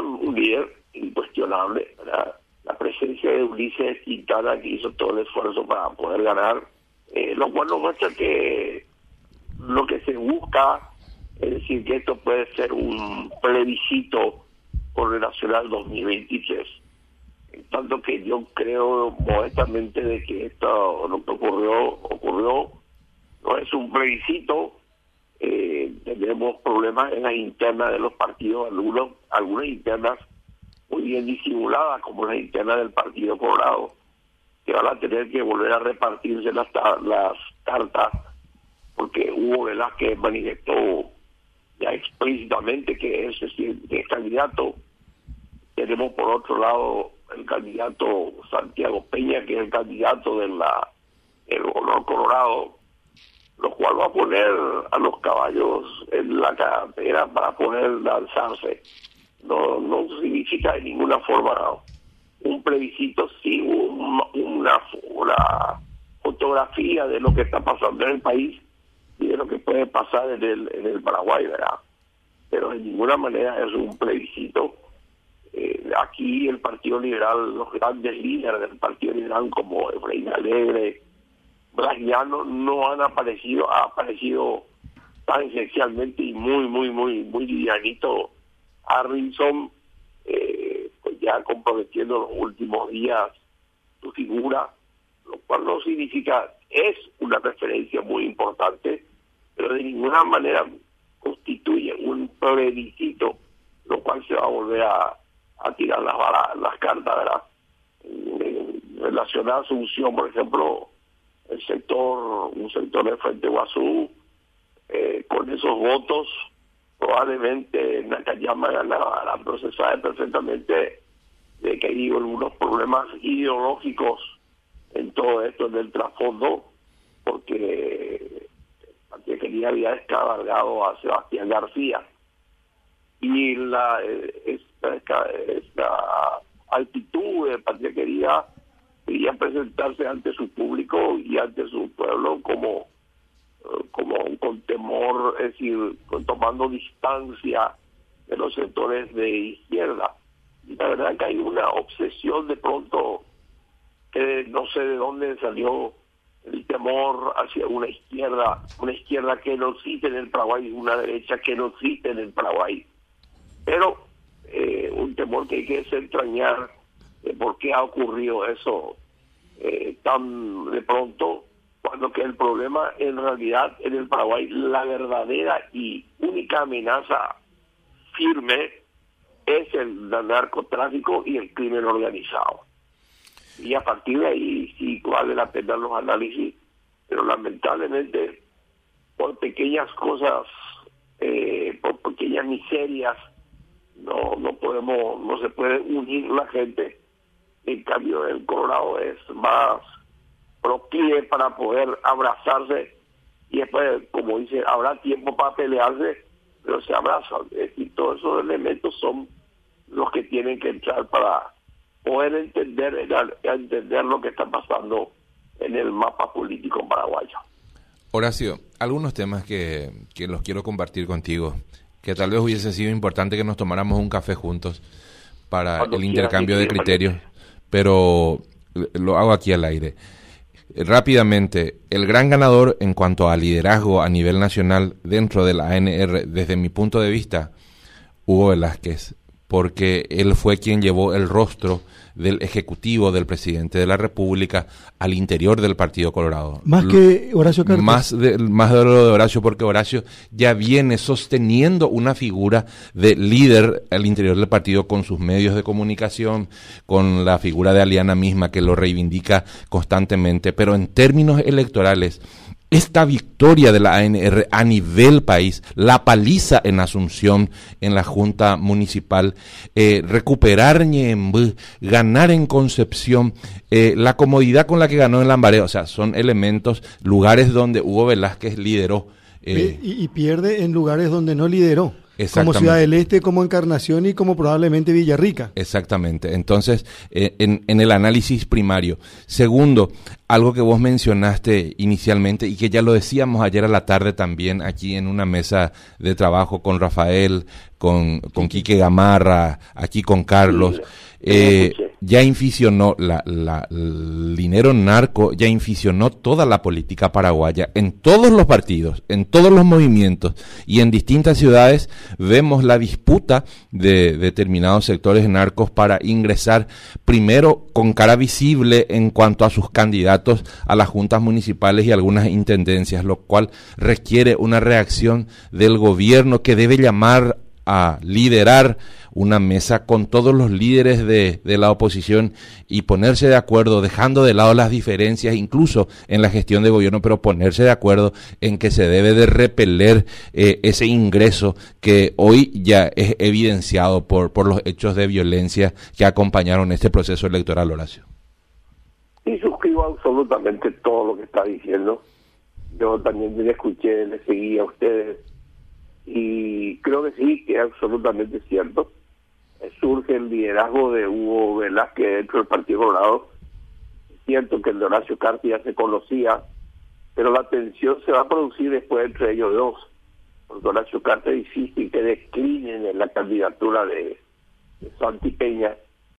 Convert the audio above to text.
un líder incuestionable, La presencia de Ulises Quintana que hizo todo el esfuerzo para poder ganar, eh, lo cual nos muestra que lo que se busca es decir que esto puede ser un plebiscito por el Nacional 2023. En tanto que yo creo modestamente de que esto lo que ocurrió, ocurrió, no es un plebiscito, eh, tenemos problemas en las internas de los partidos, algunos, algunas internas muy bien disimuladas, como las internas del Partido Colorado, que van a tener que volver a repartirse las, las cartas, porque Hugo Velázquez manifestó ya explícitamente que es, es candidato. Tenemos por otro lado el candidato Santiago Peña, que es el candidato de la el honor colorado, lo cual va a poner a los caballos en la cartera para poder lanzarse. No, no significa de ninguna forma un plebiscito, sí una, una fotografía de lo que está pasando en el país y de lo que puede pasar en el, en el Paraguay, ¿verdad? Pero de ninguna manera es un plebiscito. Eh, aquí el Partido Liberal, los grandes líderes del Partido Liberal como Efraín Alegre, No han aparecido, ha aparecido tan esencialmente y muy, muy, muy, muy livianito Arlinson, eh, pues ya comprometiendo los últimos días su figura, lo cual no significa, es una referencia muy importante, pero de ninguna manera constituye un plebiscito, lo cual se va a volver a, tirar las, las cartas, ¿verdad? Relación a Asunción, por ejemplo, el sector, un sector de Frente Guazú, eh, con esos votos, probablemente Nakayama ganará, procesar perfectamente de que hay algunos problemas ideológicos en todo esto, en el trasfondo, porque que quería había descargado a Sebastián García. Y la esta, esta actitud de Patria quería, quería presentarse ante su público y ante su pueblo como, como con temor, es decir, tomando distancia de los sectores de izquierda. Y la verdad que hay una obsesión de pronto que no sé de dónde salió el temor hacia una izquierda, una izquierda que no existe en el Paraguay, una derecha que no existe en el Paraguay. Pero eh, un temor que hay que desentrañar de por qué ha ocurrido eso eh, tan de pronto, cuando que el problema en realidad en el Paraguay, la verdadera y única amenaza firme es el narcotráfico y el crimen organizado y a partir de ahí sí vale la pena los análisis, pero lamentablemente por pequeñas cosas, eh, por pequeñas miserias, no no podemos, no se puede unir la gente. En cambio, el Colorado es más proclive para poder abrazarse y después, como dice, habrá tiempo para pelearse, pero se abrazan. Y todos esos elementos son los que tienen que entrar para poder entender, entender lo que está pasando en el mapa político paraguayo. Horacio, algunos temas que, que los quiero compartir contigo, que tal vez hubiese sido importante que nos tomáramos un café juntos para el intercambio de criterios, pero lo hago aquí al aire. Rápidamente, el gran ganador en cuanto a liderazgo a nivel nacional dentro de la ANR, desde mi punto de vista, Hugo Velázquez, porque él fue quien llevó el rostro del Ejecutivo del presidente de la República al interior del Partido Colorado. Más que Horacio Cartes. Más de, más de lo de Horacio, porque Horacio ya viene sosteniendo una figura de líder al interior del partido con sus medios de comunicación, con la figura de Aliana misma que lo reivindica constantemente, pero en términos electorales esta victoria de la ANR a nivel país, la paliza en Asunción, en la Junta Municipal, eh, recuperar ganar en Concepción, eh, la comodidad con la que ganó en Lambaré, o sea, son elementos, lugares donde Hugo Velázquez lideró. Eh, y, pierde en lugares donde no lideró. Como Ciudad del Este, como Encarnación y como probablemente Villarrica. Exactamente. Entonces, en, en, el análisis primario. Segundo, algo que vos mencionaste inicialmente y que ya lo decíamos ayer a la tarde también aquí en una mesa de trabajo con Rafael, con, con Quique Gamarra, aquí con Carlos eh, ya inficionó la, la, el dinero narco, ya inficionó toda la política paraguaya en todos los partidos, en todos los movimientos y en distintas ciudades vemos la disputa de determinados sectores narcos para ingresar primero con cara visible en cuanto a sus candidatos a las juntas municipales y algunas intendencias, lo cual requiere una reacción del gobierno que debe llamar a liderar una mesa con todos los líderes de, la oposición y ponerse de acuerdo, dejando de lado las diferencias, incluso en la gestión de gobierno, pero ponerse de acuerdo en que se debe de repeler eh, ese ingreso que hoy ya es evidenciado por, por los hechos de violencia que acompañaron este proceso electoral, Horacio. Y suscribo absolutamente todo lo que está diciendo. Yo también le escuché, le seguí a ustedes y creo que sí, que es absolutamente cierto surge el liderazgo de Hugo Velázquez dentro del Partido Colorado. Es cierto que el de Horacio Carti ya se conocía, pero la tensión se va a producir después entre ellos dos. Porque Horacio Carti es difícil que declinen en la candidatura de, Santi Peña